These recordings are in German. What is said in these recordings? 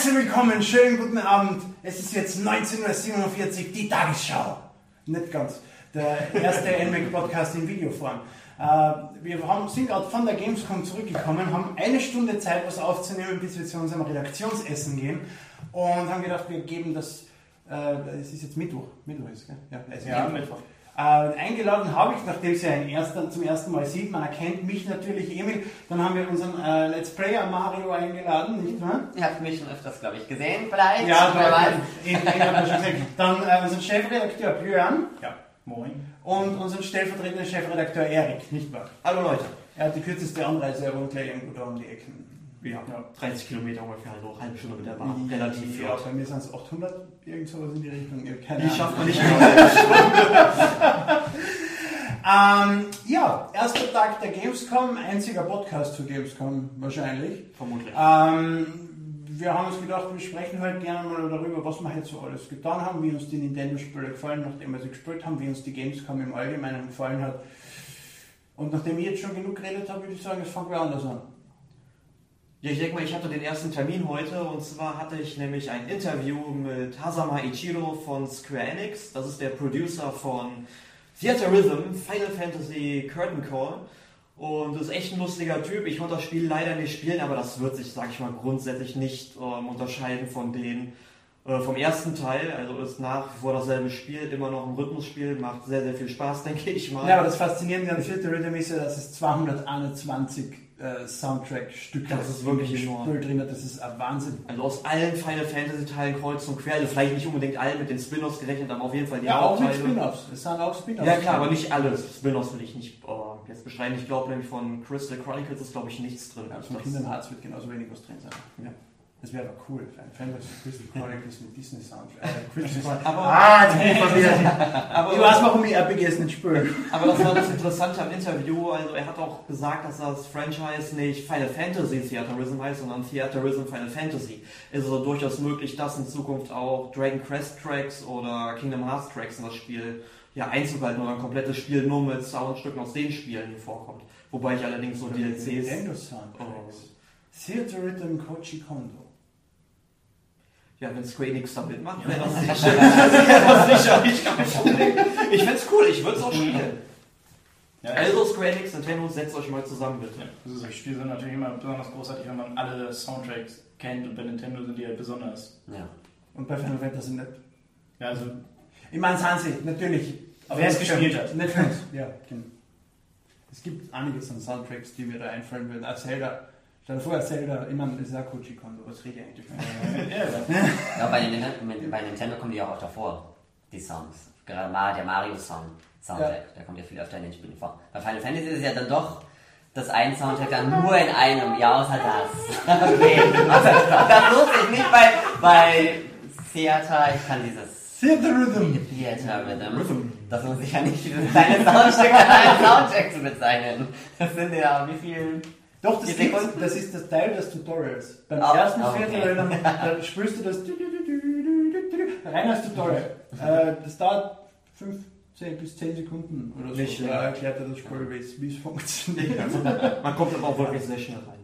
Herzlich willkommen, schönen guten Abend. Es ist jetzt 19.47 Uhr, die Tagesschau. Nicht ganz. Der erste NMAC Podcast in Videoform. Äh, wir haben, sind gerade von der Gamescom zurückgekommen, haben eine Stunde Zeit, was aufzunehmen, bis wir zu unserem Redaktionsessen gehen. Und haben gedacht, wir geben das, äh, es ist jetzt Mittwoch. Mittwoch ist es, gell? Ja, es ist Ja, Mittwoch. Äh, eingeladen habe ich, nachdem sie einen ersten, zum ersten Mal sieht, man erkennt mich natürlich, Emil. Dann haben wir unseren äh, Let's Player Mario eingeladen, nicht wahr? Ihr habt mich schon öfters, glaube ich, gesehen, vielleicht. Ja, wer weiß. den, den haben wir schon gesehen. Dann äh, unseren Chefredakteur Björn Ja, moin. und unseren stellvertretenden Chefredakteur Erik, nicht wahr? Hallo Leute. Er hat die kürzeste Anreise, er wohnt gleich irgendwo da um die Ecken. Ja, Ja. 30 Kilometer ungefähr, also eine halbe Stunde mit der Bahn. Ja, Relativ Ja, flott. bei mir sind es 800, irgend sowas in die Richtung. Ja, keine Die schafft man nicht mehr. Ähm, ja, erster Tag der Gamescom, einziger Podcast für Gamescom wahrscheinlich. Vermutlich. Ähm, wir haben uns gedacht, wir sprechen halt gerne mal darüber, was wir jetzt so alles getan haben, wie uns die Nintendo-Spiele gefallen, nachdem wir sie gespielt haben, wie uns die Gamescom im Allgemeinen gefallen hat. Und nachdem ich jetzt schon genug geredet habe, würde ich sagen, jetzt fangen wir anders an. Ja, ich denke mal, ich hatte den ersten Termin heute und zwar hatte ich nämlich ein Interview mit Hasama Ichiro von Square Enix. Das ist der Producer von Theater Rhythm, Final Fantasy Curtain Call. Und ist echt ein lustiger Typ. Ich konnte das Spiel leider nicht spielen, aber das wird sich, sag ich mal, grundsätzlich nicht ähm, unterscheiden von den äh, vom ersten Teil. Also ist nach wie vor dasselbe Spiel, immer noch ein Rhythmusspiel, macht sehr, sehr viel Spaß, denke ich mal. Ja, aber das Faszinierende an Theater Rhythm ist ja, dass es 221 äh, Soundtrack-Stücke Das ist wirklich. Spiel drin hat. Das ist ein Wahnsinn. Also aus allen Final Fantasy Teilen kreuz und quer, also vielleicht nicht unbedingt allen mit den Spin-offs gerechnet, aber auf jeden Fall die Ja, auch mit. Spin-Offs. Es sind auch Spin-Offs. Ja klar, aber nicht alles. Spin-offs will ich nicht äh, jetzt beschreiben. Ich glaube nämlich von Crystal Chronicles ist glaube ich nichts drin. Ja, Also von das- Kingdom Hearts wird genauso wenig was drin sein. Ja. Das wäre aber cool. Ein Fantasy Crystal Chronicles mit Disney Soundtrack. Äh, Crystal Chronicles. Aber- ah, jetzt bin ich verwirrt. aber, Ich weiß, warum ich RPGs nicht spiele. aber das war das Interessante am Interview. Also er hat auch gesagt, dass das Franchise nicht Final Fantasy Theaterism heißt, sondern Theaterism Final Fantasy. Es ist also durchaus möglich, dass in Zukunft auch Dragon Quest Tracks oder Kingdom Hearts Tracks in das Spiel ja, Einzug halten oder ein komplettes Spiel nur mit Soundstücken aus den Spielen vorkommt. Wobei ich allerdings so DLCs Nintendo Soundtracks. Theater Rhythm Kochi Kondo. Ja, wenn Square Enix da mitmacht, wäre das sicher, wäre das sicherlich kein Problem. Ich find's cool, ich würde es auch spielen. Ja, Also Square Enix, Nintendo, setzt euch mal zusammen, bitte. Ja, also solche Spiele sind natürlich immer besonders großartig, wenn man alle Soundtracks kennt und bei Nintendo sind die halt besonders. Ja. Und bei Final Fantasy nicht. Ja, also Ich meine, sind sie, natürlich. Aber wer es nicht gespielt hat. Nicht. Ja, genau. Es gibt einiges an Soundtracks, die mir da einfallen würden. Auch Zelda. Stell dir vor, Zelda, ist auch Kochi Kondo. Was rede ich eigentlich? ja, ja. ja bei, Nintendo, mit- bei Nintendo kommen die ja auch davor, die Songs. Gerade mal der Mario-Song, Soundtrack, der kommt ja viel öfter in den Spielen vor. Bei Final Fantasy ist es ja dann doch, dass ein Soundtrack dann nur in einem, ja, außer das. Okay, außer, das wusste ich nicht bei, bei Theater, ich kann dieses Theater Rhythm. Theater Rhythm. Das muss ich ja nicht dieses kleine Soundstück an einem Soundtrack zu bezeichnen. Das sind ja, wie viel? Doch, das, gibt's, das ist das Teil des Tutorials. Beim Ah, ersten ah, Theater okay. Rhythm, da spielst du das rein als Tutorial. Äh, das dauert 15 bis 10 Sekunden oder so. Nicht da erklärt er das Spiel, wie es- funktioniert. Man kommt aber auch wirklich sehr schnell rein.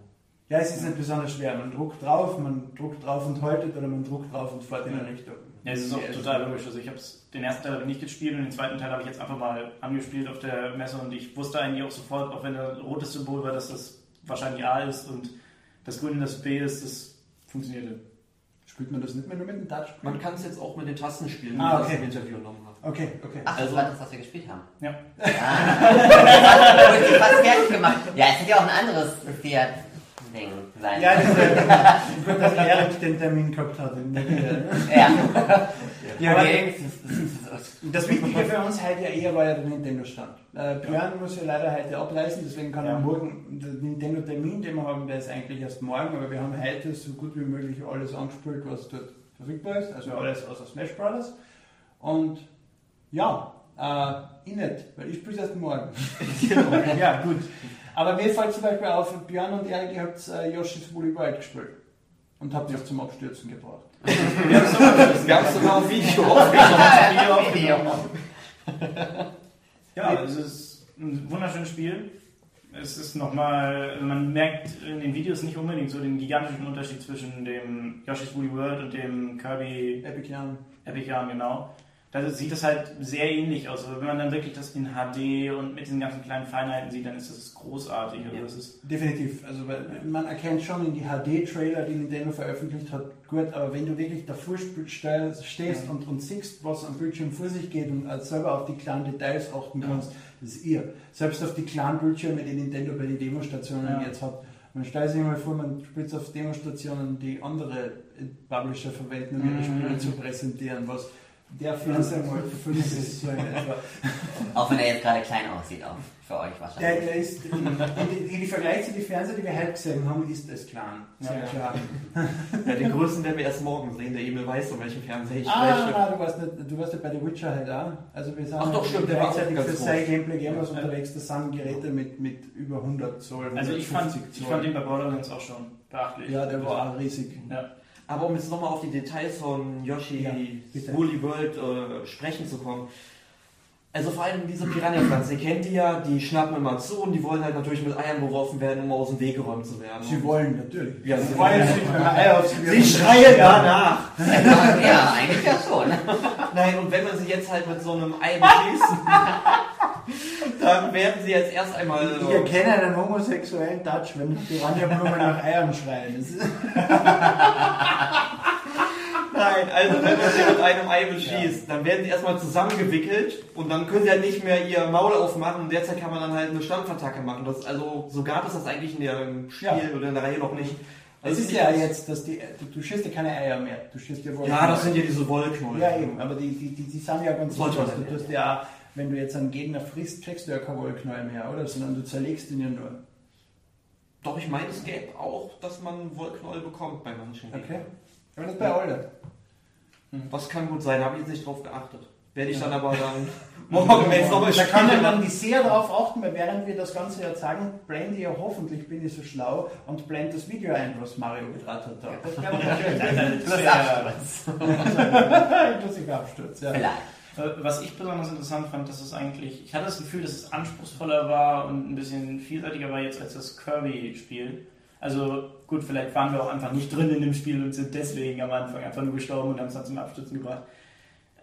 Ja, es ist nicht besonders schwer. Man druckt drauf, man druckt drauf und haltet oder man druckt drauf und fährt in eine Richtung. ja, es ist auch total logisch. Also ich habe den ersten Teil habe ich nicht gespielt und den zweiten Teil habe ich jetzt einfach mal angespielt auf der Messe und ich wusste eigentlich auch sofort, auch wenn da rotes Symbol war, dass das wahrscheinlich A ist und das Grüne das B ist, das funktionierte. Spielt man das nicht mehr nur mit dem Touch? Man kann es jetzt auch mit den Tasten spielen, Ah, wie okay. ich das im Interview genommen habe. Okay, okay. Ach, das Also- war das, was wir gespielt haben. Ja. Ah. Wurde ich fast fertig gemacht. Ja, es hätte ja auch ein anderes Fiat-Ding sein Ja, können. das ist gut, dass Erik den Termin gehabt hat. Ja. Ja, Aber irgendwie- das Wichtige für uns heute ja eher war ja der Nintendo-Stand. Äh, Björn muss ja leider heute abreisen, deswegen kann er Ja. morgen, der Nintendo-Termin, den wir haben, der ist eigentlich erst morgen, aber wir haben heute so gut wie möglich alles angespielt, was dort verfügbar ist, also alles außer Smash Brothers. Und ja, äh, ich nicht, weil ich spiele es erst morgen. ja, gut. Aber mir fällt zum Beispiel auf, Björn und Erik, ihr habt äh, Yoshi's Woolly World gespielt. Und habt es zum Abstürzen gebracht. Wir haben es sogar auf Video Video Video. aufgenommen. Ja, es ist ein wunderschönes Spiel. es ist nochmal, man merkt in den Videos nicht unbedingt so den gigantischen Unterschied zwischen dem Yoshi's Woolly World und dem Kirby Epic Yarn. Epic Yarn, genau. Da sieht das halt sehr ähnlich aus. Aber wenn man dann wirklich das in HD und mit diesen ganzen kleinen Feinheiten sieht, dann ist das großartig. Also das ist Definitiv. Also weil man erkennt schon in die HD-Trailer, die Nintendo veröffentlicht hat, gut, aber wenn du wirklich davor stehst und, und siehst, was am Bildschirm vor sich geht und als selber auf die kleinen Details achten kannst, das ist ihr. Selbst auf die kleinen Bildschirme, die Nintendo bei den Demostationen Ja. jetzt hat. Man stellt sich mal vor, man spielt auf Demostationen, die andere Publisher verwenden, um ihre Mhm. Spiele zu präsentieren, was der Fernseher mal für fünf ist so in etwa. Auch wenn er jetzt gerade klein aussieht, auch für euch Der, wahrscheinlich. der ist, in, in, in Vergleich zu den Fernseher, die wir heute gesehen haben, ist es klein. Ja, Sehr ja. klein. Ja, den größten werden wir erst morgen sehen. Der Emil weiß, um welchen Fernseher ich Ah, spreche. nein, du warst, nicht, du warst ja bei The Witcher halt auch. Also wir sind Ach doch, stimmt, der war auch ganz für sein Gameplay Gamers unterwegs. Das sind Geräte mit, mit über 100 Zoll, also ich fand, 150 ich fand den bei Borderlands auch schon beachtlich. Ja, der war auch riesig. Ja. Aber um jetzt nochmal auf die Details von Yoshi Ja. Woolly World äh, sprechen zu kommen. Also vor allem diese Piranha-Pflanzen, ihr kennt die ja, die schnappen immer zu und die wollen halt natürlich mit Eiern beworfen werden, um aus dem Weg geräumt zu werden. Sie wollen natürlich. Ja, sie sie wollen wenn man Eier auf sie schreien danach! Ja, eigentlich ja schon. Nein, und wenn man sie jetzt halt mit so einem Ei beschießt, dann werden sie jetzt erst einmal. Ich erkenne einen homosexuellen Touch, wenn Piranha-Blumen nach Eiern schreien. Nein, also wenn man sie mit einem Ei beschießt, dann werden sie erstmal zusammengewickelt und dann können sie halt nicht mehr ihr Maul aufmachen und derzeit kann man dann halt eine Stampfattacke machen. Das, also so gab es das eigentlich in dem Spiel Ja. oder in der Reihe noch nicht. es Also ist ja jetzt, dass die, du, du schießt ja keine Eier mehr. Du schießt ja wohl. Ja, das sind ja diese Wollknollen. Ja, eben, aber die, die, die, die sind ja ganz man Du tust ja, wenn du jetzt einen Gegner frisst, checkst du ja keine Wollknäuel mehr, oder? Sondern du zerlegst ihn ja nur. Doch, ich meine, es gäbe auch, dass man Wollknäuel bekommt bei manchen. Okay. Aber nicht bei allen. Das kann gut sein, habe ich jetzt nicht drauf geachtet. Werde ich dann aber dann morgen, wenn es nochmal Da kann man dann sehr darauf achten, weil während wir das Ganze ja sagen, blende ja hoffentlich, bin ich so schlau, und blende das Video ein, was Mario gedraht hat. da. Das kann natürlich Das Ja. Absturz. inklusive Absturz. Ja. Vielleicht. Äh, Was ich besonders interessant fand, dass es eigentlich, ich hatte das Gefühl, dass es anspruchsvoller war und ein bisschen vielseitiger war jetzt als das Kirby-Spiel. Also gut, vielleicht waren wir auch einfach nicht drin in dem Spiel und sind deswegen am Anfang einfach nur gestorben und haben es dann zum Abstürzen gebracht.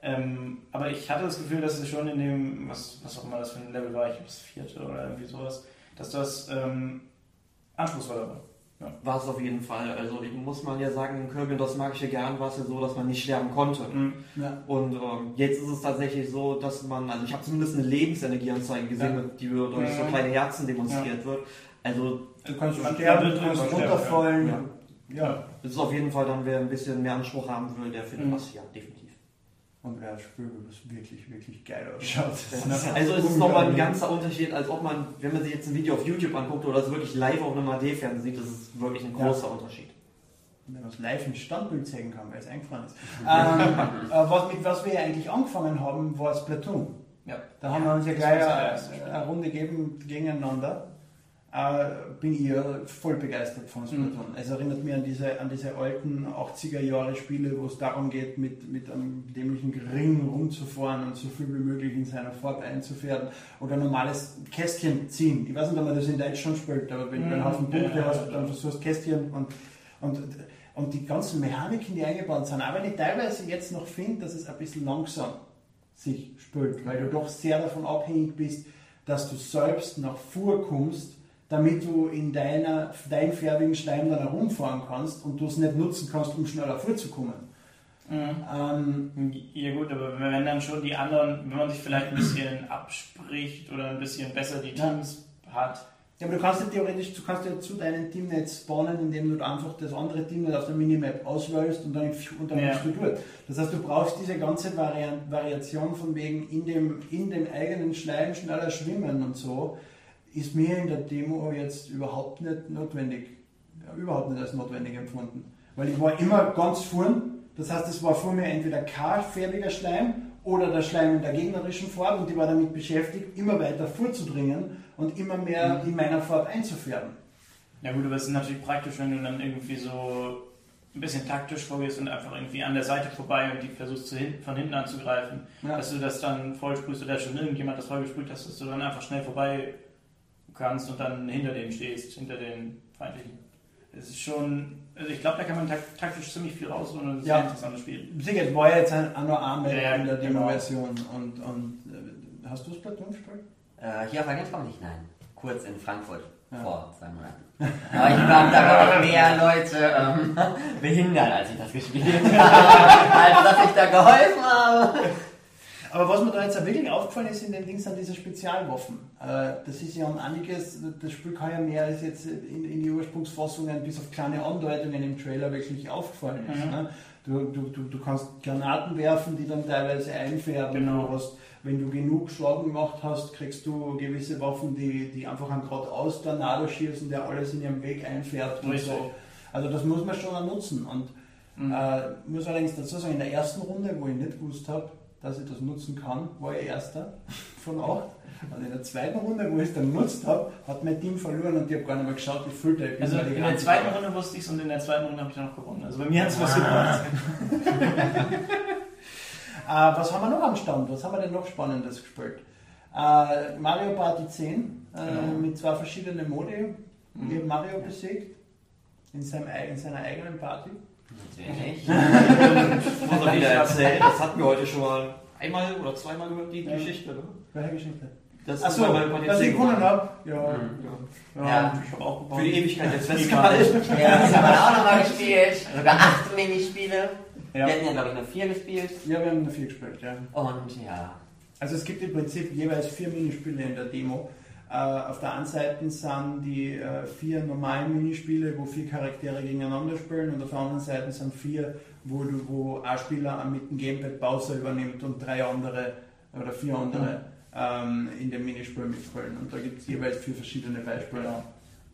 Ähm, aber ich hatte das Gefühl, dass es schon in dem, was, was auch immer das für ein Level war, ich glaube das vierte oder irgendwie sowas, dass das ähm, anspruchsvoller war. War es auf jeden Fall. Also ich- muss man ja sagen, in Kirby, und das mag ich ja gern, war es ja so, dass man nicht sterben konnte. Mhm. Ja. Und ähm, jetzt ist es tatsächlich so, dass man, also ich habe zumindest eine Lebensenergieanzeige gesehen, Ja. die durch so kleine Herzen demonstriert wird. Also Du kannst sterben, man du wird kannst runterfallen. sterben, Ja. es ist auf jeden Fall dann, wer ein bisschen mehr Anspruch haben will, der findet Mhm. das ja definitiv. Und wer spürt, das wirklich, wirklich geil ausschaut. Das Das also es ist nochmal ein ganzer Unterschied, als ob man, wenn man sich jetzt ein Video auf YouTube anguckt oder es wirklich live auf einem HD-Fernsehen sieht, das ist wirklich ein Ja. großer Unterschied. Wenn man es live im Standbild zeigen kann, weil es eingefroren ist. ähm, äh, was, mit was wir eigentlich angefangen haben, war Splatoon. Ja. Da haben wir uns ja Das gleich das eine, eine Runde gegeben gegeneinander. Äh, bin ich ja voll begeistert von Splatoon. Mhm. Es erinnert mich an diese, an diese alten 80er Jahre Spiele, wo es darum geht, mit, mit einem dämlichen Ring rumzufahren und so viel wie möglich in seiner Farbe einzufärben. Oder normales Kästchen ziehen. Ich weiß nicht, ob man das in Deutsch schon spielt, aber wenn du einen Mhm. Haufen Punkte Ja, hast, dann versuchst Kästchen und, und, und die ganzen Mechaniken, die eingebaut sind. Aber wenn ich teilweise jetzt noch finde, dass es ein bisschen langsam sich spült, weil du doch sehr davon abhängig bist, dass du selbst nach vor kommst, damit du in deiner, dein färbigen Schleim dann herumfahren kannst und du es nicht nutzen kannst, um schneller vorzukommen. Ähm, Ja gut, aber wenn dann schon die anderen, wenn man sich vielleicht ein bisschen abspricht oder ein bisschen besser die Ja. Teams hat. ja, aber du kannst ja theoretisch, du kannst ja zu deinem Team nicht spawnen, indem du einfach das andere Team nicht auf der Minimap auswählst und dann, und dann Ja. bist du dort. Das heißt, du brauchst diese ganze Varian Variation von wegen in dem, in dem eigenen Schleim schneller schwimmen und so, ist mir in der Demo jetzt überhaupt nicht notwendig. Ja, überhaupt nicht als notwendig empfunden. Weil ich war immer ganz vorn, das heißt, es war vor mir entweder kein färbiger Schleim oder der Schleim in der gegnerischen Farbe und ich war damit beschäftigt, immer weiter vorzudringen und immer mehr in meiner Farbe einzufärben. Ja gut, aber es ist natürlich praktisch, wenn du dann irgendwie so ein bisschen taktisch vorgehst und einfach irgendwie an der Seite vorbei und die versuchst zu hin, von hinten anzugreifen, Ja. dass du das dann voll sprühst oder schon irgendjemand das voll gesprüht hast, dass du dann einfach schnell vorbei kannst und dann hinter dem stehst, hinter den feindlichen. Es ist schon, also ich glaube, da kann man tak taktisch ziemlich viel rausholen und es ist Ja. ein interessantes Spiel. Sicher, war ja jetzt ein- noch einmal Ja, in der genau. Demo-Version. Und, und äh, hast du Splatoon gespielt? Äh, hier auf der Gamescom nicht, nein. Kurz in Frankfurt Ja. vor zwei Monaten. Aber ich war, da waren noch mehr Leute ähm, behindert, als ich das gespielt habe, als dass ich da geholfen habe. Aber was mir da jetzt wirklich aufgefallen ist in den Dings an diese Spezialwaffen. Äh, das ist ja um einiges, das Spiel kann ja mehr als jetzt in, in die Ursprungsfassungen bis auf kleine Andeutungen im Trailer wirklich aufgefallen ist. Mhm. Ne? Du, du, du, du kannst Granaten werfen, die dann teilweise einfärben. Genau. Du hast, wenn du genug Schaden gemacht hast, kriegst du gewisse Waffen, die, die einfach an geradeaus Tornado schießen, der alles in ihrem Weg einfärbt und so. Also das muss man schon auch nutzen. Und Mhm. äh, muss allerdings dazu sagen, in der ersten Runde, wo ich nicht gewusst habe, dass ich das nutzen kann, war ich Erster von acht. Und in der zweiten Runde, wo ich es dann genutzt habe, hat mein Team verloren und ich habe gar nicht mehr geschaut, wie viel der Also in der zweiten Runde wusste ich es und in der zweiten Runde habe ich dann noch gewonnen. Also bei mir hat es was gebracht. Äh, was haben wir noch am Stand? Was haben wir denn noch Spannendes gespielt? Äh, Mario Party 10 äh, Genau. mit zwei verschiedenen Modi. Mhm. Wir haben Mario besiegt in, seinem, ei- in seiner eigenen Party. Natürlich. Muss er wieder erzählen. Das hatten wir heute schon mal einmal oder zweimal gehört, die Ja. Geschichte. Ne? Welche Geschichte? Das Mario Party dass ich 10 gewonnen habe. Ja, Ja. ja, Ja. ich habe auch gewonnen. Für die Ewigkeit jetzt festgehalten. Ja, das haben wir auch nochmal gespielt. Sogar acht Minispiele. Ja. Wir hatten ja, glaube ich, nur vier gespielt. ja, wir haben nur vier gespielt, ja. Und ja, Also es gibt im Prinzip jeweils vier Minispiele in der Demo. Äh, auf der einen Seite sind die äh, vier normalen Minispiele, wo vier Charaktere gegeneinander spielen und auf der anderen Seite sind vier, wo, du, wo ein Spieler mit dem Gamepad Bowser übernimmt und drei andere oder vier andere ähm, in dem Minispiel mitspielen. Und da gibt es jeweils vier verschiedene Beispiele.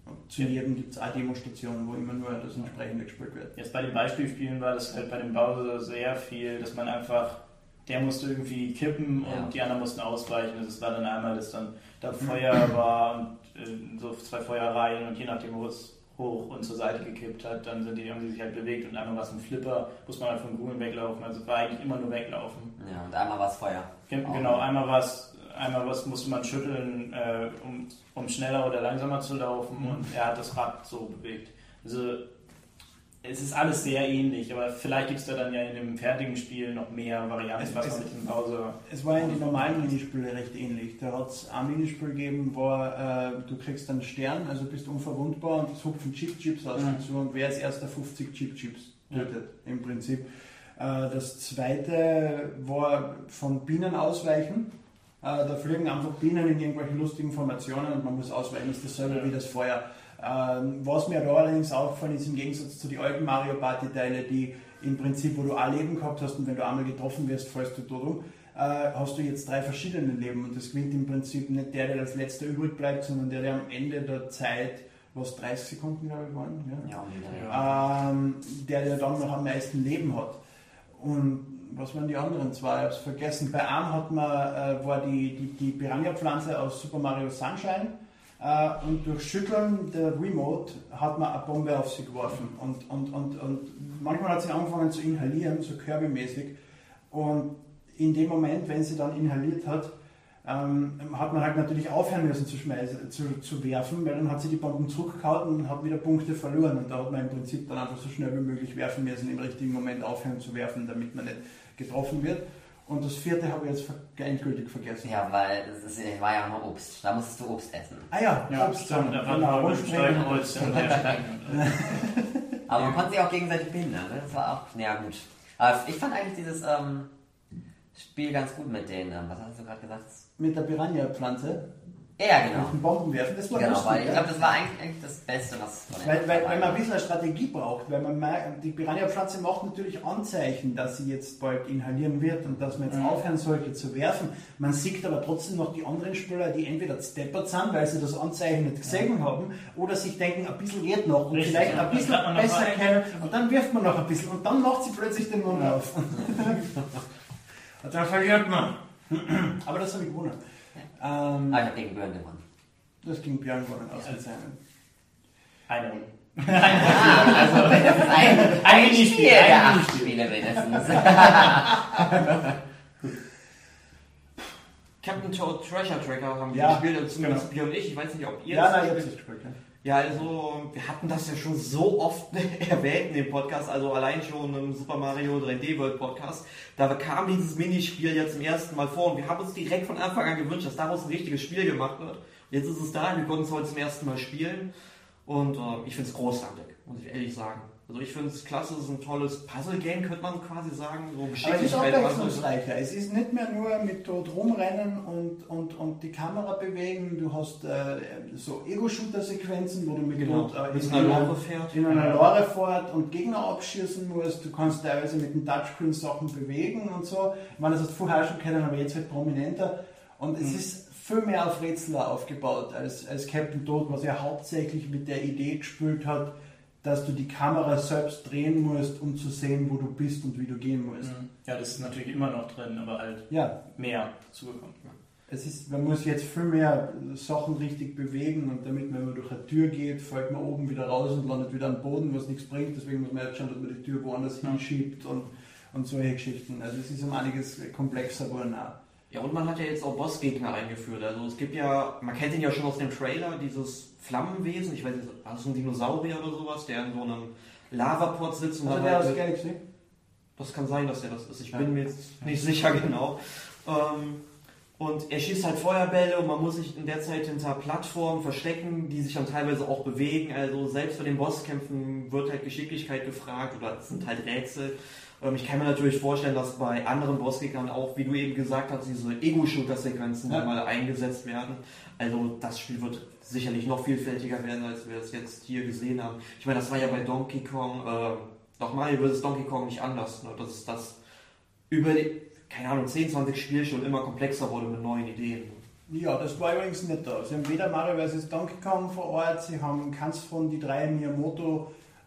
Und zu jedem gibt es eine Demostation, wo immer nur das entsprechende gespielt wird. Jetzt bei den Beispielspielen war das halt bei dem Bowser sehr viel, dass man einfach, der musste irgendwie kippen und Ja. die anderen mussten ausweichen. Also es war dann einmal, dass dann da Feuer war und äh, so zwei Feuerreihen und je nachdem, wo es hoch und zur Seite gekippt hat, dann sind die, haben sie sich halt bewegt und einmal war es ein Flipper, muss man halt vom Grün weglaufen. Also es war eigentlich immer nur weglaufen. ja, und einmal war es Feuer. Gen- Auch. Genau, einmal was, einmal was musste man schütteln, äh, um, um schneller oder langsamer zu laufen und er hat das Rad so bewegt. Also es ist alles sehr ähnlich, aber vielleicht gibt es da dann ja in dem fertigen Spiel noch mehr Varianten, Es- was es- man mit dem Bowser. Es war in den normalen Minispielen recht ähnlich. Da hat es ein Minispiel gegeben, wo äh, du kriegst einen Stern, also bist unverwundbar und es hupfen Chip-Chips aus Mhm. dazu und wer als erster 50 Chip-Chips tötet, im Prinzip. Äh, das zweite war von Bienen ausweichen. Äh, da fliegen einfach Bienen in irgendwelchen lustigen Formationen und man muss ausweichen. Das ist dasselbe Ja. wie das Feuer. Ähm, was mir da allerdings aufgefallen ist, im Gegensatz zu den alten Mario Party Teile, die im Prinzip, wo du ein Leben gehabt hast und wenn du einmal getroffen wirst, fällst du tot um, äh, hast du jetzt drei verschiedene Leben und das gewinnt im Prinzip nicht der, der als letzter übrig bleibt, sondern der, der am Ende der Zeit, was 30 Sekunden glaube ich waren, ja? Ja. ähm, der, der dann noch am meisten Leben hat. Und was waren die anderen zwei? Ich habe es vergessen. Bei einem hat man, äh, war die, die, die Piranha-Pflanze aus Super Mario Sunshine äh, und durch Schütteln der Remote hat man eine Bombe auf sie geworfen. Und, und, und, und manchmal hat sie angefangen zu inhalieren, so Kirby-mäßig. Und in dem Moment, wenn sie dann inhaliert hat, ähm, hat man halt natürlich aufhören müssen zu, schmeißen, zu, zu werfen, weil dann hat sie die Bomben zurückgehauen und hat wieder Punkte verloren. Und da hat man im Prinzip dann einfach so schnell wie möglich werfen müssen, im richtigen Moment aufhören zu werfen, damit man nicht getroffen wird. Und das vierte habe ich jetzt ver endgültig vergessen. Ja, weil es ist, war ja auch noch Obst. Da musstest du Obst essen. Ah ja, Ja, Obst, stimmt, da war genau, rumspringen. Steuerholz und. Aber man konnte sich auch gegenseitig behindern. Ne? Das war auch, ja gut. Aber ich fand eigentlich dieses ähm, Spiel ganz gut mit den, ähm, was hast du gerade gesagt? Mit der Piranha-Pflanze. Ja, Mit genau. den Bomben werfen, das war Genau, lustig. weil ich ja. glaube, das war eigentlich, eigentlich das Beste, was von Weil, weil, weil man ein bisschen eine Strategie braucht, weil man merkt, die Piranha-Pflanze macht natürlich Anzeichen, dass sie jetzt bald inhalieren wird und dass man jetzt Mhm. aufhören sollte zu werfen. Man sieht aber trotzdem noch die anderen Spieler, die entweder steppert sind, weil sie das Anzeichen nicht gesehen haben, oder sich denken, ein bisschen geht noch und Richtig, vielleicht ja. ein bisschen besser kennen und dann wirft man noch ein bisschen und dann macht sie plötzlich den Mund Ja. auf. und dann verliert man. aber das habe ich gewonnen. Ähm, Ah, ich habe gegen Björn gewonnen. das ging Björn gewonnen ausgezeichnet. Eine. Ah, also das ist ein, Ein ein Minispiel, ein acht Spiele mindestens. Captain Toad Treasure Tracker haben wir Ja, gespielt, zumindest genau. wir und ich. Ich weiß nicht, ob ihr Ja, es nein. Ja. Ja, also wir hatten das ja schon so oft erwähnt in dem Podcast, also allein schon im Super Mario 3D World Podcast. Da kam dieses Minispiel jetzt zum ersten Mal vor und wir haben uns direkt von Anfang an gewünscht, dass daraus ein richtiges Spiel gemacht wird. Jetzt ist es da, wir konnten es heute zum ersten Mal spielen und äh, ich finde es großartig, muss ich ehrlich sagen. Also ich finde es klasse, es ist ein tolles Puzzle-Game, könnte man quasi sagen. So Aber es ist abwechslungsreicher. Es ist nicht mehr nur mit dort rumrennen und, und, und die Kamera bewegen. Du hast äh, so Ego-Shooter-Sequenzen, wo du mit Genau, dort, äh, in, einer Lore fährt. in einer Lore fährt und Gegner abschießen musst. Du kannst teilweise mit dem Touchscreen Sachen bewegen und so. Ich meine, das hast du vorher schon kennen, aber jetzt wird prominenter. Und es Mhm. ist viel mehr auf Rätsler aufgebaut als, als Captain Toad, was ja hauptsächlich mit der Idee gespielt hat, dass du die Kamera selbst drehen musst, um zu sehen, wo du bist und wie du gehen musst. Ja, das ist natürlich immer noch drin, aber halt Ja, mehr zugekommen. es ist, man muss jetzt viel mehr Sachen richtig bewegen und damit, wenn man durch eine Tür geht, fällt man oben wieder raus und landet wieder am Boden, was nichts bringt. Deswegen muss man jetzt schauen, dass man die Tür woanders hinschiebt und, und solche Geschichten. Also es ist um einiges komplexer geworden auch. Ja, und man hat ja jetzt auch Bossgegner eingeführt. Also es gibt ja, man kennt ihn ja schon aus dem Trailer, dieses Flammenwesen, ich weiß nicht, war das ein Dinosaurier oder sowas, der in so einem Lavaport sitzt und Also dann der halt Galaxy? Das kann sein, dass er das ist. Ich Ja. bin mir jetzt nicht sicher genau. Ähm, und er schießt halt Feuerbälle und man muss sich in der Zeit hinter Plattformen verstecken, die sich dann teilweise auch bewegen. Also selbst bei den Bosskämpfen wird halt Geschicklichkeit gefragt oder es sind halt Rätsel. Ähm, ich kann mir natürlich vorstellen, dass bei anderen Bossgegnern auch, wie du eben gesagt hast, diese Ego-Shooter-Sequenzen Ja. mal eingesetzt werden. Also das Spiel wird sicherlich noch vielfältiger werden, als wir es jetzt hier gesehen haben. Ich meine, das war ja bei Donkey Kong, äh, doch Mario vs. Donkey Kong nicht anders. Ne? Das ist das über keine Ahnung, 10, 20 Spiele schon immer komplexer wurde mit neuen Ideen. Ja, das war übrigens nicht da. Sie haben weder Mario vs. Donkey Kong vor Ort, sie haben keins von die drei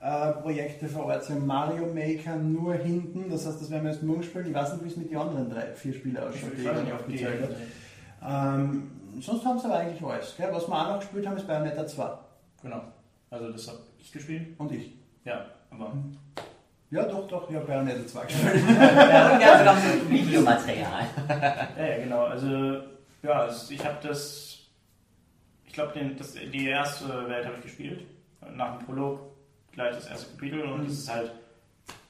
Miyamoto-Projekte vor Ort, haben Mario Maker nur hinten, das heißt, das werden wir erst morgen spielen. Ich weiß nicht, wie es mit den anderen drei, vier Spielen ausschaut, die ich aufgezählt habe. Ähm, sonst haben sie aber eigentlich alles. Gell? Was wir auch noch gespielt haben, ist Bayonetta 2. Genau. Also das habe ich gespielt. Und ich. Ja, aber Ja, doch, doch, ich habe Bayonetta 2 gespielt. Ja, haben sogar so Videomaterial. ja, ja genau. Also ja, ich habe das, ich glaube, die erste Welt habe ich gespielt. Nach dem Prolog gleich das erste Kapitel und Mhm. es ist halt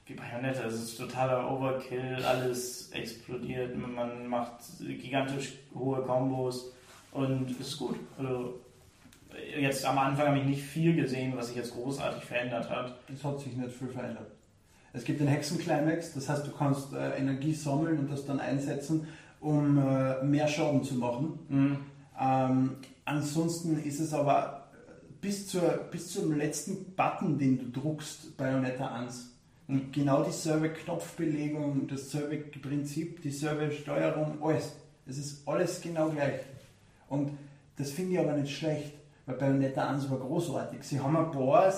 wie Bayonetta. Es ist totaler Overkill, alles explodiert, man macht gigantisch hohe Kombos und es ist gut. Also jetzt am Anfang habe ich nicht viel gesehen, was sich jetzt großartig verändert hat. Es hat sich nicht viel verändert. Es gibt den Hexenclimax, das heißt, du kannst äh, Energie sammeln und das dann einsetzen, um äh, mehr Schaden zu machen. Mhm. Ähm, ansonsten ist es aber bis, zur, bis zum letzten Button, den du druckst, Bayonetta 1, Mhm. genau dieselbe Knopfbelegung, dasselbe Prinzip, dieselbe Steuerung, alles. Es ist alles genau gleich. Und das finde ich aber nicht schlecht, weil Bayonetta 1 war großartig. Sie haben ein paar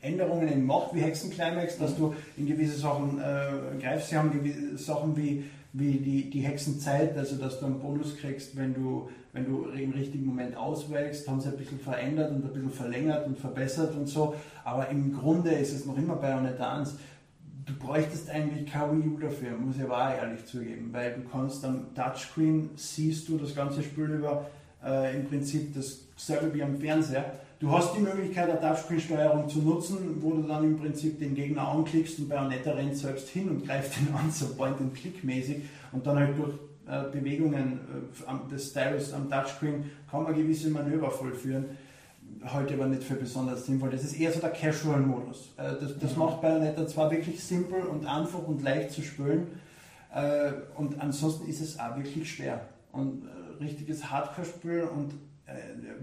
Änderungen gemacht, wie Hexenclimax, dass du in gewisse Sachen äh, greifst. Sie haben gewisse Sachen wie, wie die, die Hexenzeit, also dass du einen Bonus kriegst, wenn du, wenn du im richtigen Moment auswächst, haben sie ein bisschen verändert und ein bisschen verlängert und verbessert und so. Aber im Grunde ist es noch immer Bayonetta 1. Du bräuchtest eigentlich kein Wii U dafür, muss ich aber auch ehrlich zugeben, weil du kannst am Touchscreen, siehst du das ganze Spiel über äh, im Prinzip dasselbe wie am Fernseher. Du hast die Möglichkeit, eine Touchscreen-Steuerung zu nutzen, wo du dann im Prinzip den Gegner anklickst und Bayonetta rennt selbst hin und greift ihn an, so Point-and-Click-mäßig und dann halt durch äh, Bewegungen äh, am- des Stylus am Touchscreen kann man gewisse Manöver vollführen. Halte aber nicht für besonders sinnvoll. Das ist eher so der Casual-Modus. Äh, das das Mhm. macht Bayonetta zwar wirklich simpel und einfach und leicht zu spielen, und ansonsten ist es auch wirklich schwer. Und richtiges Hardcore-Spiel und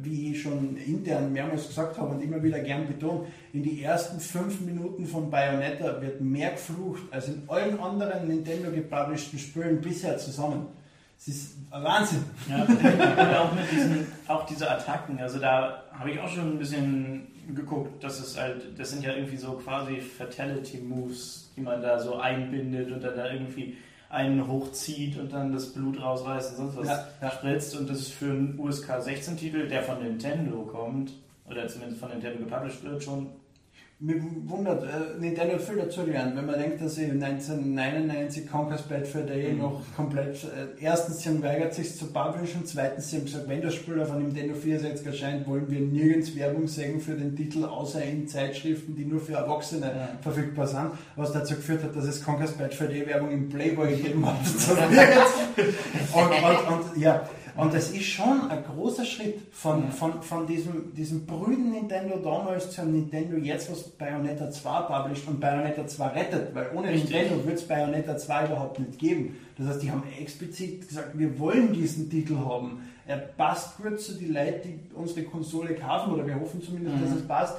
wie ich schon intern mehrmals gesagt habe und immer wieder gern betont, in die ersten fünf Minuten von Bayonetta wird mehr geflucht als in allen anderen Nintendo gepublishten Spielen bisher zusammen. Es ist Wahnsinn. Ja, und auch mit diesen, auch diese Attacken, also da habe ich auch schon ein bisschen geguckt, dass es halt, das sind ja irgendwie so quasi Fatality Moves, die man da so einbindet und dann da irgendwie einen hochzieht und dann das Blut rausreißt und sonst was Ja, ja. spritzt und das ist für einen USK 16 Titel, der von Nintendo kommt, oder zumindest von Nintendo gepublished wird, schon Mir wundert, äh, Nintendo viel dazu gelernt, wenn man denkt, dass sie 1999 Conker's Bad Fur Day Mhm. noch komplett, äh, erstens, sie haben weigert sich zu publishen, zweitens, sie haben gesagt, wenn das Spiel auf einem Nintendo 64 erscheint, wollen wir nirgends Werbung sehen für den Titel, außer in Zeitschriften, die nur für Erwachsene Ja. verfügbar sind, was dazu geführt hat, dass es Conker's Bad Fur Day Werbung im Playboy gegeben hat. Und, und, und, ja, und das ist schon ein großer Schritt von, von, von diesem, diesem brüden Nintendo damals zu einem Nintendo jetzt, was Bayonetta 2 published und Bayonetta 2 rettet, weil ohne Richtig. Nintendo wird es Bayonetta 2 überhaupt nicht geben. Das heißt, die haben explizit gesagt, wir wollen diesen Titel haben. Er passt gut zu den Leuten, die unsere Konsole kaufen, oder wir hoffen zumindest, dass es passt.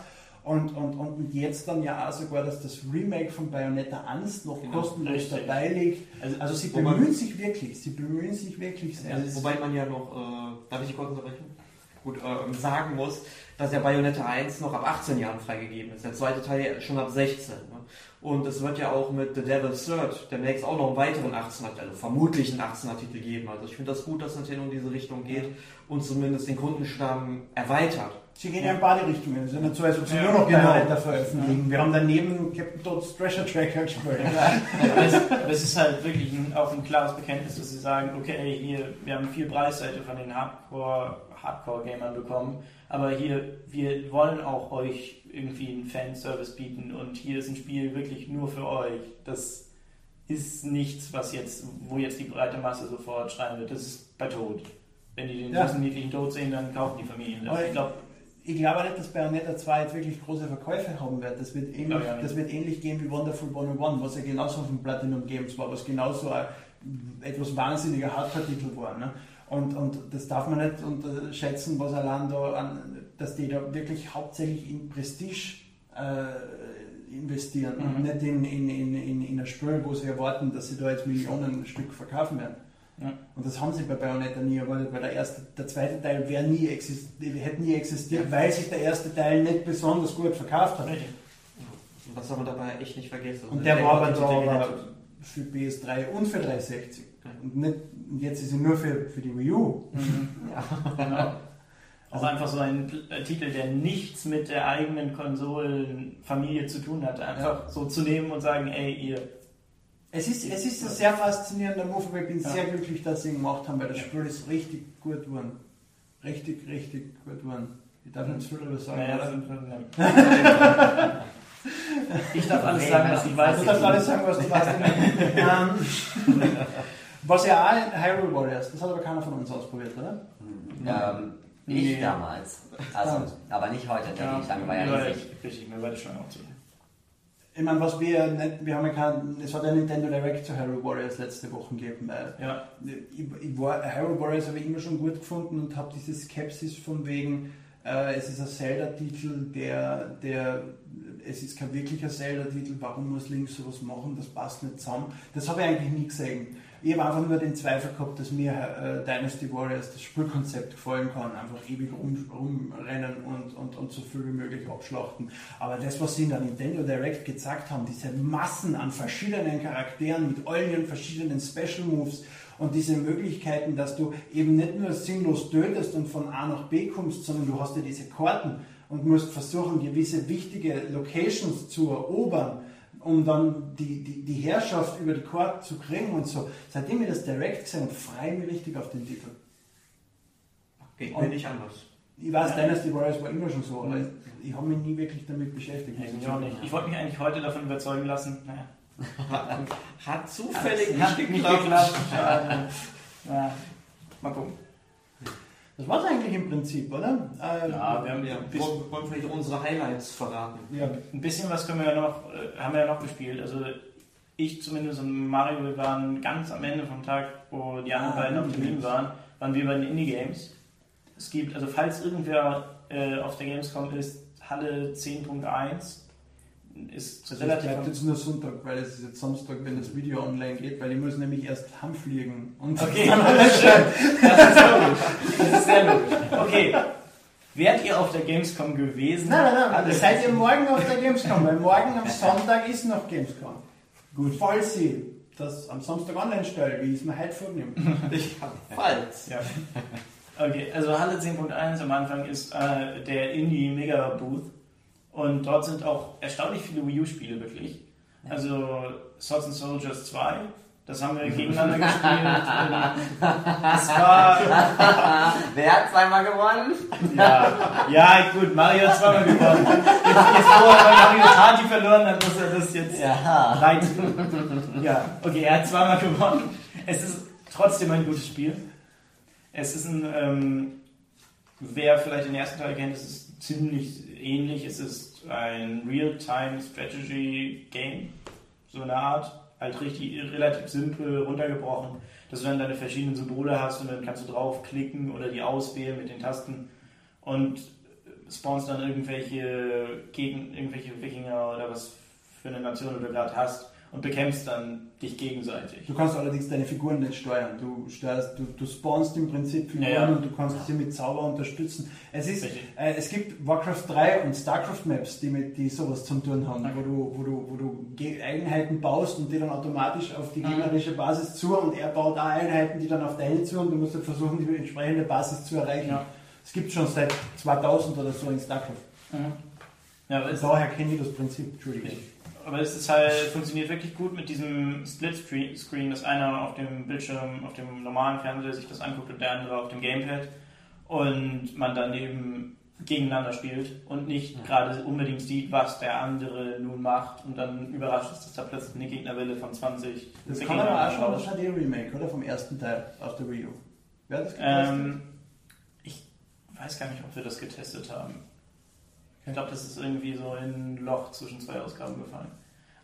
Und, und, und jetzt dann ja auch sogar, dass das Remake von Bayonetta 1 noch Genau, kostenlos richtig. dabei liegt. Also, Also sie bemühen sich wirklich, sie bemühen sich wirklich sehr. Ja, wobei man ja noch, äh, darf ich kurz unterbrechen? Gut, äh, sagen muss, dass der Bayonetta 1 noch ab 18 Jahren freigegeben ist. Der zweite Teil schon ab 16. Ne? Und es wird ja auch mit The Devil's Third demnächst auch noch einen weiteren 18er, also vermutlich einen 18er Titel geben. Also ich finde das gut, dass Nintendo in diese Richtung geht und zumindest den Kundenstamm erweitert. Sie gehen ja in beide Richtungen. Ja nicht so, als ob sie nur noch genau. Bayonetta veröffentlichen. Wir haben daneben Captain Toad's Treasure Tracker gespielt. Aber es, ist halt wirklich ein, auch ein klares Bekenntnis, dass sie sagen, okay, hier, wir haben viel Preisseite von den Hardcore, Hardcore-Gamern bekommen, aber hier, wir wollen auch euch irgendwie einen Fanservice bieten und hier ist ein Spiel wirklich nur für euch. Das ist nichts, was jetzt, wo jetzt die breite Masse sofort schreien wird. Das ist bei Tod. Wenn die den Ja. süßen, niedlichen Tod sehen, dann kaufen die Familien das. Ich glaube, Ich glaube nicht, dass Bayonetta 2 jetzt wirklich große Verkäufe haben wird. Das wird ähnlich, nicht. das wird ähnlich gehen wie Wonderful 101, was ja genauso von Platinum Games war, was genauso ein etwas wahnsinniger Hardcore-Titel war. Ne? Und, und das darf man nicht unterschätzen, was allein da an, dass die da wirklich hauptsächlich in Prestige äh, investieren und Mhm. nicht in, in, in, in, in ein Spiel, wo sie erwarten, dass sie da jetzt Millionen Stück verkaufen werden. Ja. Und das haben sie bei Bayonetta nie erwartet, weil der, erste, der zweite Teil wäre nie exist, hätte nie existiert, weil sich der erste Teil nicht besonders gut verkauft hat. richtig. Und das soll man dabei echt nicht vergessen. Und der war aber da für PS3 und für 360. Und, nicht, und jetzt ist er nur für, für die Wii U. Mhm. Genau. Auch einfach so ein äh, Titel, der nichts mit der eigenen Konsolenfamilie zu tun hat. Einfach so zu nehmen und sagen, ey, ihr. Es ist, es ist ein sehr faszinierender Move, aber ich bin Ja. sehr glücklich, dass sie ihn gemacht haben, weil das Spiel ist richtig gut geworden. Richtig, richtig gut geworden. Ich darf nicht zu viel darüber sagen. Naja, oder? ich darf alles sagen, was ich weiß. Du darfst alles sagen, was du weißt. ähm, was ja auch Hyrule Warriors, das hat aber keiner von uns ausprobiert, oder? Ähm, ich Nee. damals. Also, aber nicht heute, denke ich. Lange war ja mir riesig. Richtig, mir war das schon auch zu. Ich meine, was wir nicht, wir haben ja kein, es hat ja Nintendo Direct zu Hyrule Warriors letzte Woche gegeben. Ja, ich, ich war, Hyrule Warriors habe ich immer schon gut gefunden und habe diese Skepsis von wegen, äh, es ist ein Zelda-Titel, der, der, es ist kein wirklicher Zelda-Titel, warum muss Link sowas machen, das passt nicht zusammen. Das habe ich eigentlich nie gesehen. Ich habe einfach nur den Zweifel gehabt, dass mir äh, Dynasty Warriors das Spielkonzept gefallen kann. Einfach ewig rum, rumrennen und, und, und so viel wie möglich abschlachten. Aber das, was sie in der Nintendo Direct gezeigt haben, diese Massen an verschiedenen Charakteren mit all ihren verschiedenen Special Moves und diese Möglichkeiten, dass du eben nicht nur sinnlos tötest und von A nach B kommst, sondern du hast ja diese Karten und musst versuchen, gewisse wichtige Locations zu erobern um dann die, die, die Herrschaft über die Karte zu kriegen und so. Seitdem ich das Direct gesehen habe, freue ich mich richtig auf den Titel. Geht mir nicht anders. Ich weiß, Ja. Dynasty Warriors war immer schon so, aber ich habe mich nie wirklich damit beschäftigt. muss ich ich auch nicht. Ich wollte mich eigentlich heute davon überzeugen lassen. Naja. Hat, hat zufällig Hat nicht nicht geklappt. geklappt. Ja, ja. Mal gucken. Das war es eigentlich im Prinzip, oder? Äh, Ja, wir haben Ja, bisschen- wollen, vielleicht unsere Highlights verraten. ja. Ein bisschen was können wir ja noch, äh, haben wir ja noch gespielt. Also ich zumindest und Mario, wir waren ganz am Ende vom Tag, wo die anderen Ah, beiden auf Termin Indie-Games. waren, waren wir bei den Indie-Games. Es gibt, also falls irgendwer äh, auf der Gamescom ist, Halle 10.1 ist Das relativ... bleibt jetzt nur Sonntag, weil es ist jetzt Samstag, wenn das Video online geht, weil ich muss nämlich erst heimfliegen. Und Okay, das ist logisch. Das ist sehr logisch. Okay, wärt ihr auf der Gamescom gewesen? Nein, nein, nein, Halle seid ihr morgen auf der Gamescom, weil morgen am Sonntag ist noch Gamescom. Gut. Falls Sie das am Samstag online stellen, wie ich es mir heute vornehme. Ich hab falsch. Ja. Okay, also Halle 10.1 am Anfang ist äh, der Indie Mega Booth Und dort sind auch erstaunlich viele Wii U-Spiele wirklich. Also Swords and Soldiers 2, das haben wir gegeneinander gespielt. Das war. Wer hat zweimal gewonnen? Ja, ja gut, Mario hat zweimal gewonnen. Jetzt, jetzt wo er bei Mario Party verloren hat, muss er das jetzt Ja. rein. Ja, okay, er hat zweimal gewonnen. Es ist trotzdem ein gutes Spiel. Es ist ein, ähm, wer vielleicht den ersten Teil kennt, es ist ziemlich ähnlich. Es ist ein Real-Time Strategy Game, so eine Art. Halt richtig, relativ simpel runtergebrochen, dass du dann deine verschiedenen Symbole hast und dann kannst du draufklicken oder die auswählen mit den Tasten und spawnst dann irgendwelche gegen irgendwelche Wikinger oder was für eine Nation du gerade hast und bekämpfst dann dich gegenseitig. Du kannst allerdings deine Figuren nicht steuern. Du, steuerst, du, du spawnst im Prinzip Figuren Ja, ja. und du kannst sie mit Zauber unterstützen. Es, ist, äh, es gibt Warcraft 3 und Starcraft Maps, die, mit, die sowas zum tun haben, Okay. wo du, wo du, wo du Einheiten baust und die dann automatisch auf die Mhm. gegnerische Basis zu und er baut auch Einheiten, die dann auf deine zu und du musst halt versuchen, die entsprechende Basis zu erreichen. Ja. Es gibt schon seit 2000 oder so in Starcraft. Mhm. Ja, Daher kenne ich das Prinzip. Entschuldige. Aber es ist halt, funktioniert wirklich gut mit diesem Split-Screen, dass einer auf dem Bildschirm, auf dem normalen Fernseher sich das anguckt und der andere auf dem Gamepad und man dann eben gegeneinander spielt und nicht gerade unbedingt sieht, was der andere nun macht und dann überrascht ist, dass da plötzlich eine Gegnerwelle von 20 Das kann Gegnern aber auch schon das HD-Remake, oder? Vom ersten Teil aus der Wii U. Wer hat das getestet? Ähm, ich weiß gar nicht, ob wir das getestet haben. Ich glaube, das ist irgendwie so in ein Loch zwischen zwei Ausgaben gefallen.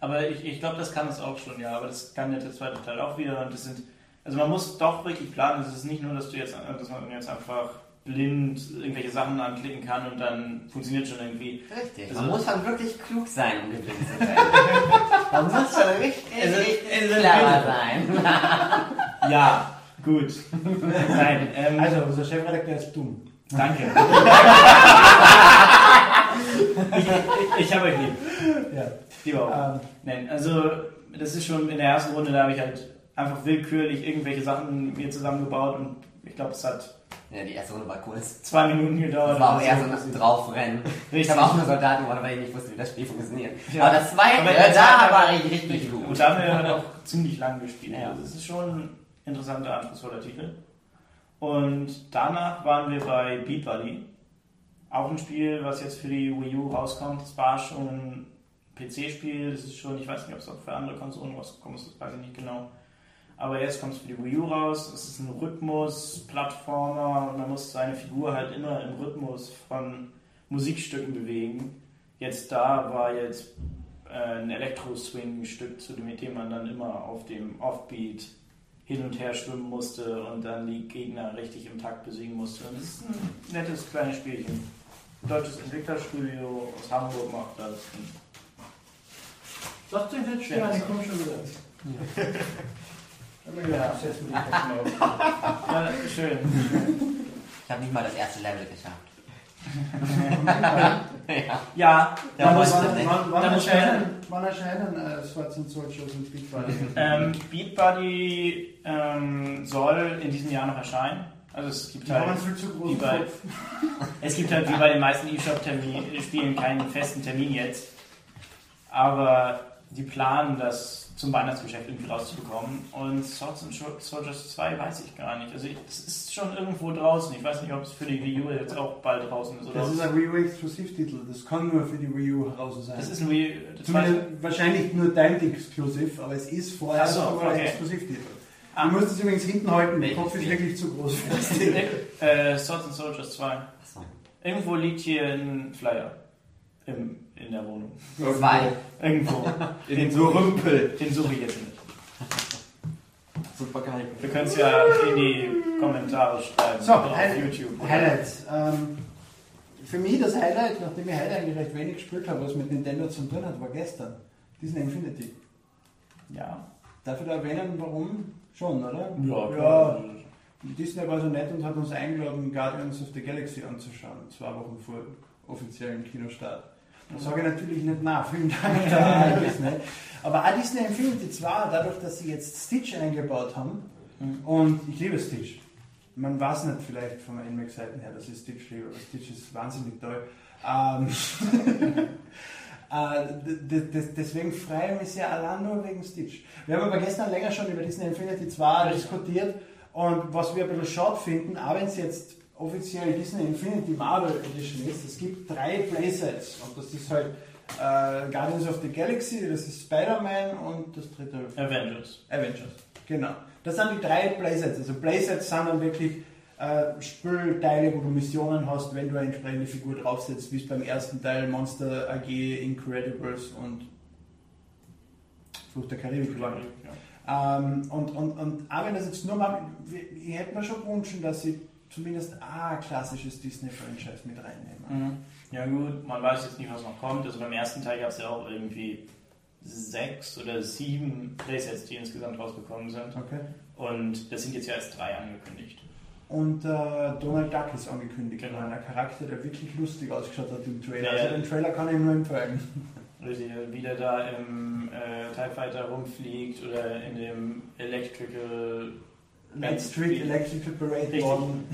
Aber ich, ich glaube, das kann es auch schon, ja. Aber das kann jetzt der zweite Teil auch wieder. Und das sind, also man muss doch wirklich planen. Es ist nicht nur, dass du jetzt, dass man jetzt einfach blind irgendwelche Sachen anklicken kann und dann funktioniert schon irgendwie. Richtig. Also- Man muss schon wirklich klug sein, um gewinnen zu können. Man muss schon richtig, Es ist- richtig clever sein. Ja, gut. Nein, ähm, Also, unser Chefredakteur ist dumm. danke. ich, ich, ich habe euch lieb. Ja. Lieber auch. Ähm, Nein, also das ist schon in der ersten Runde, da habe ich halt einfach willkürlich irgendwelche Sachen mir zusammengebaut und ich glaube, es hat Ja, die erste Runde war kurz. zwei Minuten gedauert. Das war auch eher so. ein Draufrennen. Ich Richtig. habe auch nur Soldaten gewonnen, weil ich nicht wusste, wie das Spiel funktioniert. Ja. Aber das zweite, Aber der da war ich richtig gut. Und da haben wir halt auch ziemlich lang gespielt. Ja. Also es ist schon ein interessanter, anspruchsvoller Titel. Und danach waren wir bei Beat Buddy. Auch ein Spiel, was jetzt für die Wii U rauskommt. Es war schon ein PC-Spiel. Das ist schon, ich weiß nicht, ob es auch für andere Konsolen rausgekommen ist, das weiß ich nicht genau. Aber jetzt kommt es für die Wii U raus. Es ist ein Rhythmus-Plattformer und man muss seine Figur halt immer im Rhythmus von Musikstücken bewegen. Jetzt da war jetzt äh, ein Elektro-Swing-Stück, zu dem man dann immer auf dem Offbeat hin und her schwimmen musste und dann die Gegner richtig im Takt besiegen musste. Und das ist ein nettes kleines Spielchen. Ein deutsches Entwicklerstudio aus Hamburg macht das. Sagt euch nicht schwer, ich komm schon wieder. Ja. Ja, schön. Ich habe nicht mal das erste Level geschafft. Ja, Ja, man muss, aber- Wann, wann, Da muss erscheinen, wann erscheinen äh, Swords and und Big Buddy? ähm, Beat Buddy ähm, soll in diesem Jahr noch erscheinen. Also es gibt Die halt, großen bei, es gibt halt wie bei den meisten E-Shop-Spielen keinen festen Termin jetzt. Aber die planen das zum Weihnachtsgeschäft irgendwie rauszubekommen. Und Swords and Soldiers 2 weiß ich gar nicht. Also es ist schon irgendwo draußen. Ich weiß nicht, ob es für die Wii U jetzt auch bald draußen ist. Oder Das ist ein Wii U-Exklusivtitel. Das kann nur für die Wii U heraus sein. das ist ein Wii das weiß Zumindest wahrscheinlich nur dein Exklusiv, aber es ist vorher so, mal ein okay. Exklusivtitel. Ah. Du musst es übrigens hinten halten, der Kopf ist wirklich zu groß für das ich. Ding. äh, Swords and Soldiers 2. Achso. Irgendwo liegt hier ein Flyer. Im, in der Wohnung. Zwei. Irgendwo. In so Rümpel. Den suche ich jetzt nicht. Super geil. Wir können es ja in die Kommentare schreiben. So, auf Hi- YouTube. Highlights. Ähm, für mich das Highlight, nachdem ich heute eigentlich recht wenig gespielt habe, was mit Nintendo zu tun hat, war gestern. Disney Infinity. Ja. Darf ich da erwähnen, warum? Schon, oder? Ja, Ja, klar. Disney war so nett und hat uns eingeladen, Guardians of the Galaxy anzuschauen, zwei Wochen vor offiziellen Kinostart. Da sage ich natürlich nicht nach, vielen Dank da Disney. Aber auch Disney Infinity 2, dadurch, dass sie jetzt Stitch eingebaut haben, Mhm. und ich liebe Stitch. Man weiß nicht vielleicht von der NMAX-Seiten her, dass ich Stitch liebe, aber Stitch ist wahnsinnig toll. Ähm, äh, deswegen freue ich mich sehr allein nur wegen Stitch. Wir haben aber gestern länger schon über Disney Infinity 2 diskutiert und was wir ein bisschen schade finden, auch wenn es jetzt offiziell Disney Infinity Marvel Edition ist, es gibt drei Playsets und das ist halt äh, Guardians of the Galaxy, das ist Spider-Man und das dritte Avengers. Avengers, genau. Das sind die drei Playsets. Also Playsets sind dann wirklich äh, Spielteile, wo du Missionen hast, wenn du eine entsprechende Figur draufsetzt, wie es beim ersten Teil Monster AG, Incredibles und Flucht der Karibik war. Ja. Ähm, und, und, und auch wenn das jetzt nur mal, ich hätte mir schon gewünscht, dass sie zumindest ein klassisches Disney-Franchise mit reinnehmen. Mhm. Ja gut, man weiß jetzt nicht, was noch kommt. Also beim ersten Teil gab es ja auch irgendwie sechs oder sieben Playsets, die insgesamt rausgekommen sind. Okay. Und das sind jetzt ja erst drei angekündigt. Und äh, Donald Duck ist angekündigt, genau. ein Charakter, der wirklich lustig ausgeschaut hat im Trailer. Ja, also den Trailer kann ich nur empfehlen. Richtig, wie der da im äh, TIE Fighter rumfliegt oder in dem Electrical Light Street Electrical Parade One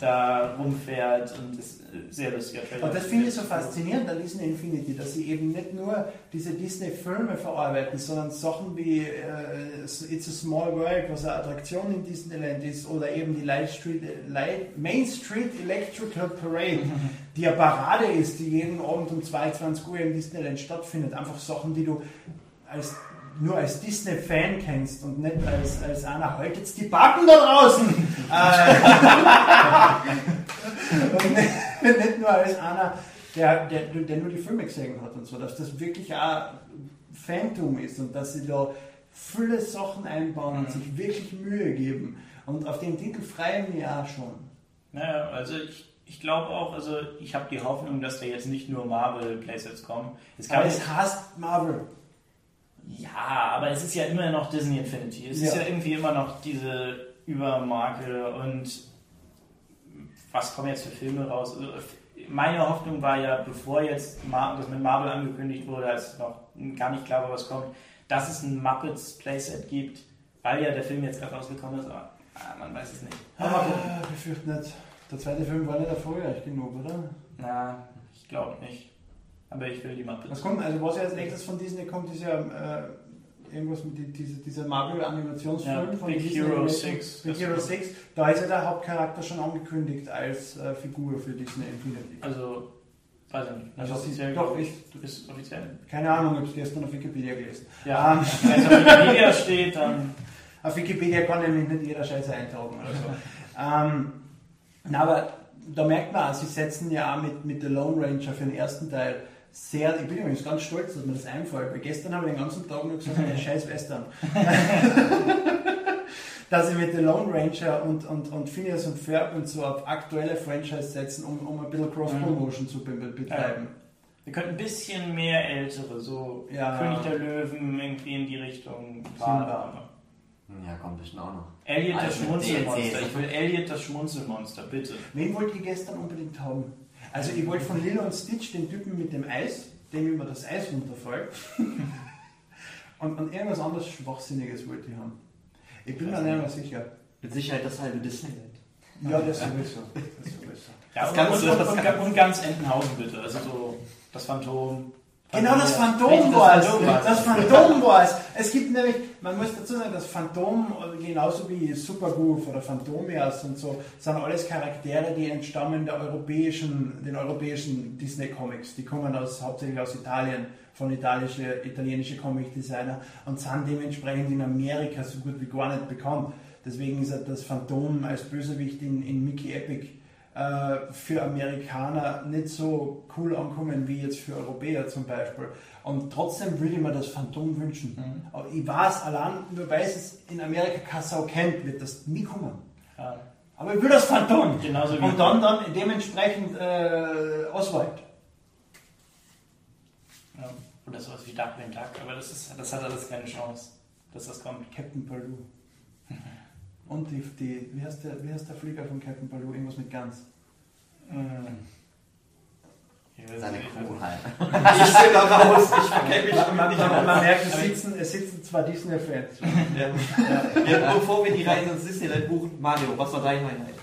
da rumfährt und das sehr lustiger Trailer. Und das finde ich so faszinierend an Disney Infinity, dass sie eben nicht nur diese Disney-Filme verarbeiten, sondern Sachen wie äh, It's a Small World, was eine Attraktion in Disneyland ist, oder eben die Light Street, Light, Main Street Electrical Parade, die eine Parade ist, die jeden Abend um 22 Uhr in Disneyland stattfindet. Einfach Sachen, die du als nur als Disney-Fan kennst und nicht als, als einer, halt jetzt die Backen da draußen! Äh, und nicht, nicht, nur als einer, der, der, der nur die Filme gesehen hat und so, dass das wirklich auch Phantom ist und dass sie da viele Sachen einbauen und mhm. sich wirklich Mühe geben. Und auf den Titel freue ich mich auch schon. Naja, also ich, ich glaube auch, also ich habe die Hoffnung, dass da jetzt nicht nur Marvel Playsets kommen. Es, Aber es hasst Marvel. Ja, aber es ist ja immer noch Disney Infinity. Es ja. ist ja irgendwie immer noch diese Übermarke und was kommen jetzt für Filme raus? Also meine Hoffnung war ja, bevor jetzt das mit Marvel angekündigt wurde, als noch gar nicht klar war, was kommt, dass es ein Muppets Playset gibt, weil ja der Film jetzt gerade rausgekommen ist, aber ah, man weiß es nicht. Aber ah, ich fürchte nicht. Der zweite Film war nicht erfolgreich genug, oder? Na, ich glaube nicht. Aber ich will die Muppets. Was kommt, also was ja als nächstes von Disney kommt, ist ja äh, irgendwas mit die, diese, dieser Marvel-Animationsfilm ja, von Big Disney. Hero 6. Big Hero 6. Da ist ja der Hauptcharakter schon angekündigt als äh, Figur für Disney Infinity. Also, weiß ich nicht. Also offiziell, doch, ich, du bist offiziell. Keine Ahnung, ich habe es gestern auf Wikipedia gelesen. Ja, ähm, wenn es auf Wikipedia steht, dann... Auf Wikipedia kann nämlich nicht jeder Scheiße eintragen oder so. ähm, na, aber da merkt man, sie setzen ja auch mit, mit The Lone Ranger für den ersten Teil sehr, ich bin übrigens ganz stolz, dass mir das einfällt, weil gestern habe ich den ganzen Tag nur gesagt, ein scheiß Western. dass ich mit The Lone Ranger und, und, und Phineas und Ferb und so auf aktuelle Franchise setzen, um, um ein bisschen Cross-Promotion mhm. zu betreiben. Ja. Wir könnten ein bisschen mehr ältere, so ja. König der Löwen irgendwie in die Richtung fahren. Ja, kommt bestimmt auch noch. Elliot das Schmunzelmonster. Ich will Elliot das Schmunzelmonster, bitte. Wen wollt ihr gestern unbedingt haben? Also ich wollte von Lilo und Stitch den Typen mit dem Eis, dem immer das Eis runterfällt. und, und irgendwas anderes Schwachsinniges wollte ich haben. Ich bin mir nicht mehr sicher. Mit Sicherheit das halbe Disneyland. Ja, das sowieso. Das sowieso. Ja, das und, und, und, und ganz Entenhausen bitte. Also so das Phantom, Genau das Phantom war es. Das Phantom war es. Es gibt nämlich, man muss dazu sagen, das Phantom, genauso wie Supergoof oder Phantomias und so, sind alles Charaktere, die entstammen der europäischen, den europäischen Disney Comics. Die kommen aus, hauptsächlich aus Italien, von italienische, italienische Comic Designer und sind dementsprechend in Amerika so gut wie gar nicht bekannt. Deswegen ist das Phantom als Bösewicht in, in Mickey Epic äh, für Amerikaner nicht so cool ankommen wie jetzt für Europäer zum Beispiel. Und trotzdem würde ich mir das Phantom wünschen. Mhm. Aber ich weiß allein, nur weil es in Amerika Kassau kennt, wird das nie kommen. Ja. Aber ich will das Phantom. Genauso wie Und dann, dann dementsprechend äh, Oswald. Ja. Oder sowas wie Darkwing Duck, aber das, ist, das hat alles keine Chance, dass das kommt. Captain Baloo. Und die, die wie, heißt der, wie heißt der Flieger von Captain Baloo? Irgendwas mit Gans. Mhm. Seine Crew halt. ich bin da raus, ich verkenne mich schon man, man, man merkt, es sitzen, es sitzen zwar Disney-Fans. Ja. Ja. Ja, bevor wir die Reise ins Disneyland buchen, Mario, was war dein Highlight?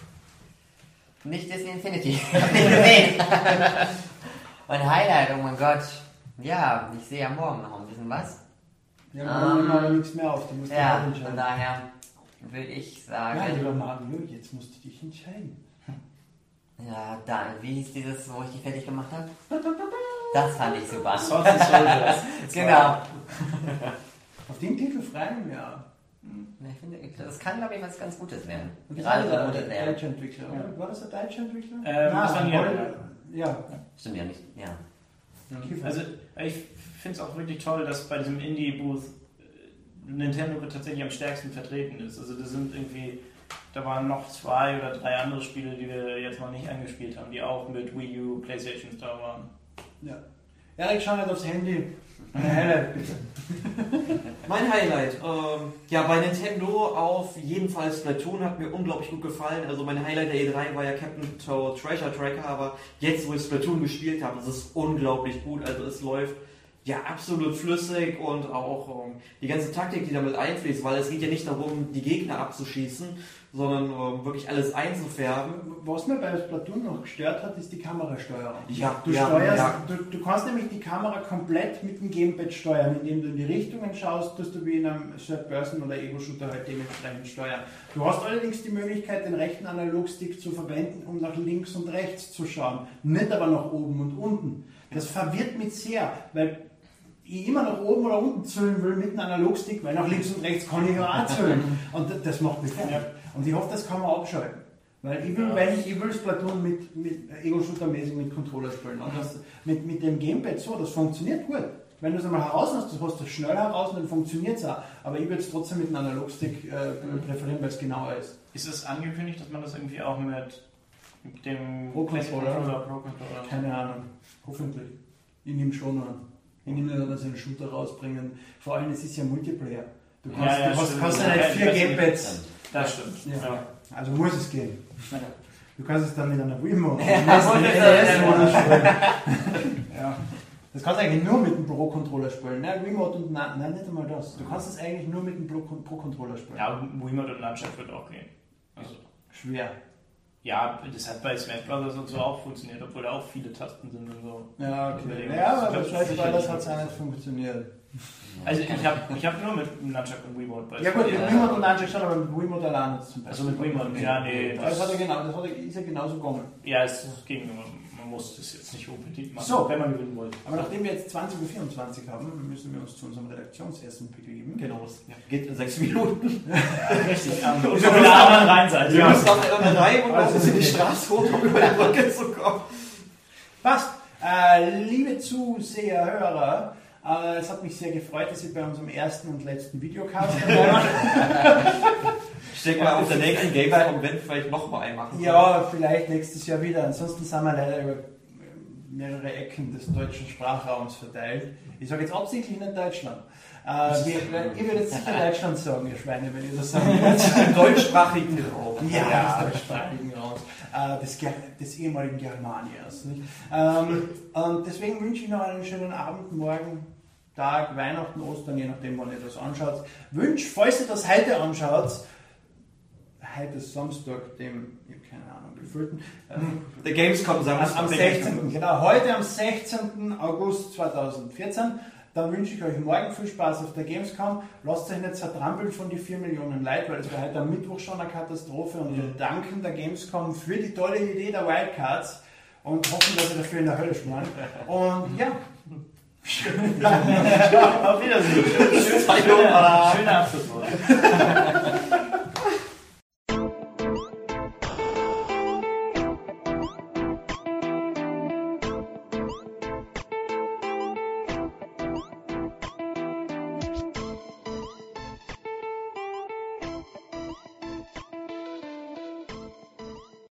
Nicht Disney Infinity. Und Highlight, oh mein Gott. Ja, ich sehe ja morgen noch ein bisschen was. Ja, wir nehmen aber nichts mehr auf, du musst Ja, von daher würde ich sagen. Ja, lieber Mario, jetzt musst du dich entscheiden. Ja, dann, wie hieß dieses, wo ich die fertig gemacht habe? Das fand ich super. Swords and Soldiers. Genau. Auf den Titel fragen wir. Ich finde, das kann, glaube ich, was ganz Gutes werden. Und Gerade so gutes werden. deutsche Entwickler, oder? War das der deutsche Entwickler? Ähm, das war ein Hol- Japaner. Ja. Stimmt ja nicht. Ja. Also ich finde es auch wirklich toll, dass bei diesem Indie-Booth Nintendo tatsächlich am stärksten vertreten ist. Also das sind irgendwie, da waren noch zwei oder drei andere Spiele, die wir jetzt noch nicht angespielt haben, die auch mit Wii U, Playstations da waren. ja. Erik, schau nicht aufs Handy. Eine Highlight, bitte. Mein Highlight, ähm, ja, bei Nintendo auf jeden Fall Splatoon hat mir unglaublich gut gefallen. Also mein Highlight der E3 war ja Captain Toad Treasure Tracker, aber jetzt, wo ich Splatoon gespielt habe, ist es unglaublich gut. Also es läuft ja absolut flüssig und auch ähm, die ganze Taktik, die damit einfließt, weil es geht ja nicht darum, die Gegner abzuschießen, sondern ähm, wirklich alles einzufärben. Was mir bei Splatoon noch gestört hat, ist die Kamerasteuerung. Ja, Du, ja, steuerst, ja. Du, du kannst nämlich die Kamera komplett mit dem Gamepad steuern, indem du in die Richtungen schaust, tust du wie in einem Third-Person oder Ego-Shooter halt dementsprechend steuern. Du hast allerdings die Möglichkeit, den rechten Analogstick zu verwenden, um nach links und rechts zu schauen, nicht aber nach oben und unten. Das verwirrt mich sehr, weil ich immer nach oben oder unten zählen will mit einem Analogstick, weil nach links und rechts kann ich ja auch zählen. Und das- macht mich fertig. Und ich hoffe, das kann man abschalten. Weil ich will, Ja. weil ich, ich will Splatoon mit, mit Ego-Shooter-mäßig mit Controller spielen. Und das, mit, mit dem Gamepad so, das funktioniert gut. Wenn du es einmal heraus hast, du hast es schnell heraus und dann funktioniert es auch. Aber ich würde es trotzdem mit einem Analogstick äh, präferieren, weil es genauer ist. Ist es angekündigt, dass man das irgendwie auch mit, dem Pro Controller. Controller, Pro Controller Keine Ahnung. Hoffentlich. Ich nehme schon an. Ich an, dass sie einen Shooter rausbringen. Vor allem, es ist ja Multiplayer. Du Ja, kannst, ja, du hast, kannst ja Ja, nicht ja, vier. Gamepads. Das stimmt. Ja. Ja. Also muss es gehen. Du kannst es dann mit einer Wii-Mo Ja, NES-Modus spielen. Ja. Das kannst du eigentlich nur mit dem Pro-Controller spielen. Ne? Remote und nein, nein, nicht einmal das. Du kannst es eigentlich nur mit dem Pro- Pro-Controller spielen. Ja, Wiimote und Nunchuck wird auch gehen. Also, Schwer. Ja, das hat bei Smash Bros. und so auch funktioniert, obwohl da auch viele Tasten sind und so. Ja, okay. Ja, aber bei Smash Brothers hat es auch nicht funktioniert. Also ich habe ich hab nur mit Nunchuck und Wiimote bei Ja gut, mit Ja. Remote und Nunchuck schon, aber mit Remote allein es zum Also mit Wiimote, ja, nee. Das, hat er genau, das hat er, ist ja genauso gegangen. Ja, es ging, man muss das jetzt nicht unbedingt machen, So. wenn man gewinnen wollte. Aber nachdem wir jetzt 20.24 Uhr haben, müssen wir uns zu unserem Redaktionsessen begeben. Genau, es geht in sechs Minuten. Richtig, am müssen anderen Rheinseite. Wir müssen auf der rein und Also, in die. Straße hoch, um über die Brücke zu kommen. Passt. Äh, liebe Zuseher, Hörer, es hat mich sehr gefreut, dass ihr bei unserem ersten und letzten Videocast dabei. Ich denke mal, auf der nächsten Gamescom-Event vielleicht nochmal einen machen. Ja, vielleicht nächstes Jahr wieder. Ansonsten sind wir leider über mehrere Ecken des deutschen Sprachraums verteilt. Ich sage jetzt absichtlich nicht Deutschland. Äh, wir, ihr würdet sicher Deutschland sagen, ihr Schweine, wenn ihr das sagen. Im deutschsprachigen Raum. Ja, des deutschsprachigen Raums, äh, des, des ehemaligen Germaniers. Ähm, und deswegen wünsche ich noch einen schönen Abend, morgen, Tag, Weihnachten, Ostern, je nachdem, wann ihr das anschaut. Wünsch, falls ihr das heute anschaut, heute ist Samstag, dem, ich hab keine Ahnung, gefüllten, äh, Der Gamescom am, Samstag. am 16. Genau, heute am 16. August 2014. Dann wünsche ich euch morgen viel Spaß auf der Gamescom. Lasst euch nicht zertrampeln von die 4 Millionen Leute, weil es war heute am Mittwoch schon eine Katastrophe und wir danken der Gamescom für die tolle Idee der Wildcards und hoffen, dass ihr dafür in der Hölle schmoren. Und ja, Auf Wiedersehen. Schöner, schöner Abschlusswort.